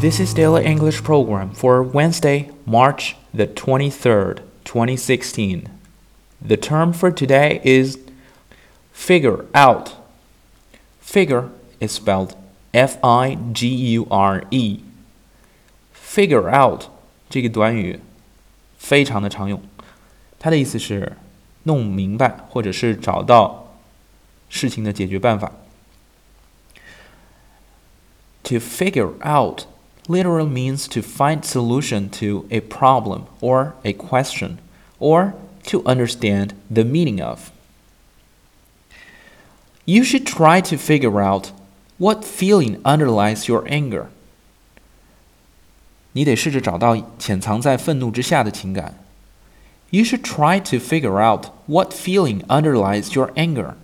This is Daily English Program for Wednesday, March the 23rd, 2016. The term for today is figure out. Figure is spelled F I G U R E. Figure out 这个短语非常的常用，它的意思是弄明白或者是找到事情的解决办法。To figure out literally means to find solution to a problem or a question or to understand the meaning of. You should try to figure out what feeling underlies your anger. 你得试着找到潜藏在愤怒之下的情感。You should try to figure out what feeling underlies your anger.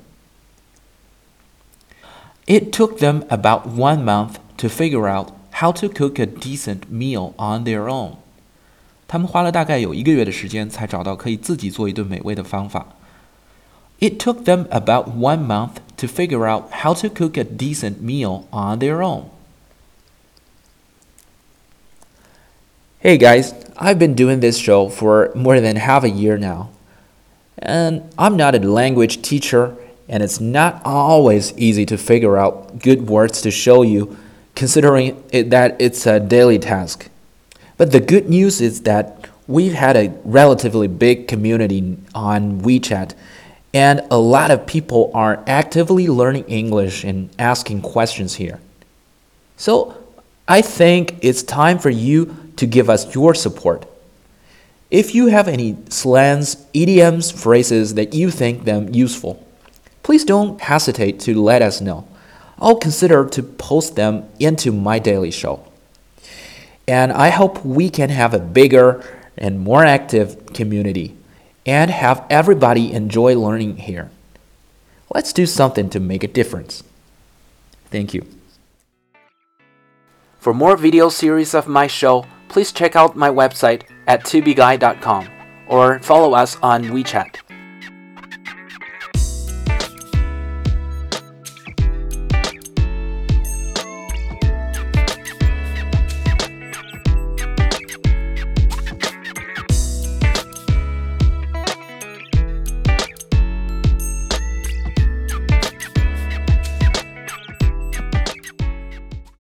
It took them about one month to figure out how to cook a decent meal on their own. 他们花了大概有一个月的时间才找到可以自己做一顿美味的方法。It took them about one month to figure out how to cook a decent meal on their own. Hey guys, I've been doing this show for more than half a year now. And I'm not a language teacher, and it's not always easy to figure out good words to show you considering it, that it's a daily task. But the good news is that we've had a relatively big community on WeChat, and a lot of people are actively learning English and asking questions here. So I think it's time for you to give us your support. If you have any slangs, idioms, phrases that you think them useful, please don't hesitate to let us know. I'll consider to post them into my daily show. And I hope we can have a bigger and more active community and have everybody enjoy learning here. Let's do something to make a difference. Thank you. For more video series of my show, please check out my website at tubeguy.com or follow us on WeChat.